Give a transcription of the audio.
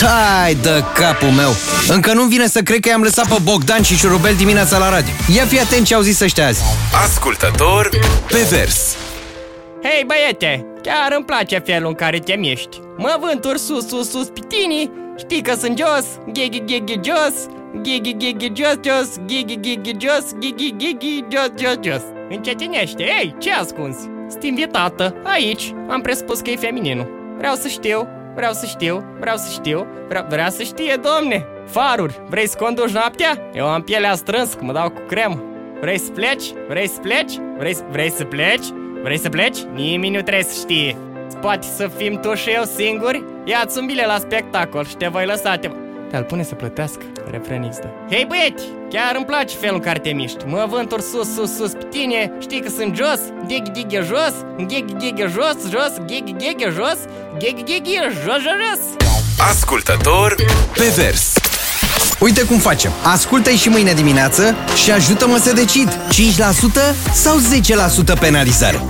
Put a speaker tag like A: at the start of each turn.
A: Tai de capul meu! Încă nu vine să cred că i-am lăsat pe Bogdan și Șurubel dimineața la radio. Ia fi atent ce au zis ăștia azi.
B: Ascultător pe vers.
C: Hei băiete, chiar îmi place felul în care te miști. Mă vânturi sus, sus, sus, pitini, știi că sunt jos, ghighi, ghighi, jos, ghighi, ghighi, jos, jos, ghighi, ghighi, jos, ghighi, ghighi, jos, jos, jos. Încetinește, ei, ce ascunzi? Sunt invitată, aici, am presupus că e femininul. Vreau să știu, vreau să știu, vreau să știu, vreau, vreau să știe, domne. Faruri, vrei să conduci noaptea? Eu am pielea strâns, că mă dau cu cremă. Vrei să pleci? Vrei să pleci? Vrei, să- vrei să pleci? Vrei să pleci? Nimeni nu trebuie să știe. Poate să fim tu și eu singuri? Ia-ți un bilet la spectacol și te voi lăsa te... Te-al pune să plătească, refren X, da. Hei băieți, chiar îmi place felul în care te miști. Mă vânturi sus, sus, sus pe tine, știi că sunt jos, gheghi, gheghi, jos, gheghi, gheghi, jos, jos, gheghi, gheghi, jos, gheghi, gheghi, jos, jos, jos.
B: Ascultător pe vers.
A: Uite cum facem. Ascultă-i și mâine dimineață și ajută-mă să decid. 5% sau 10% penalizare?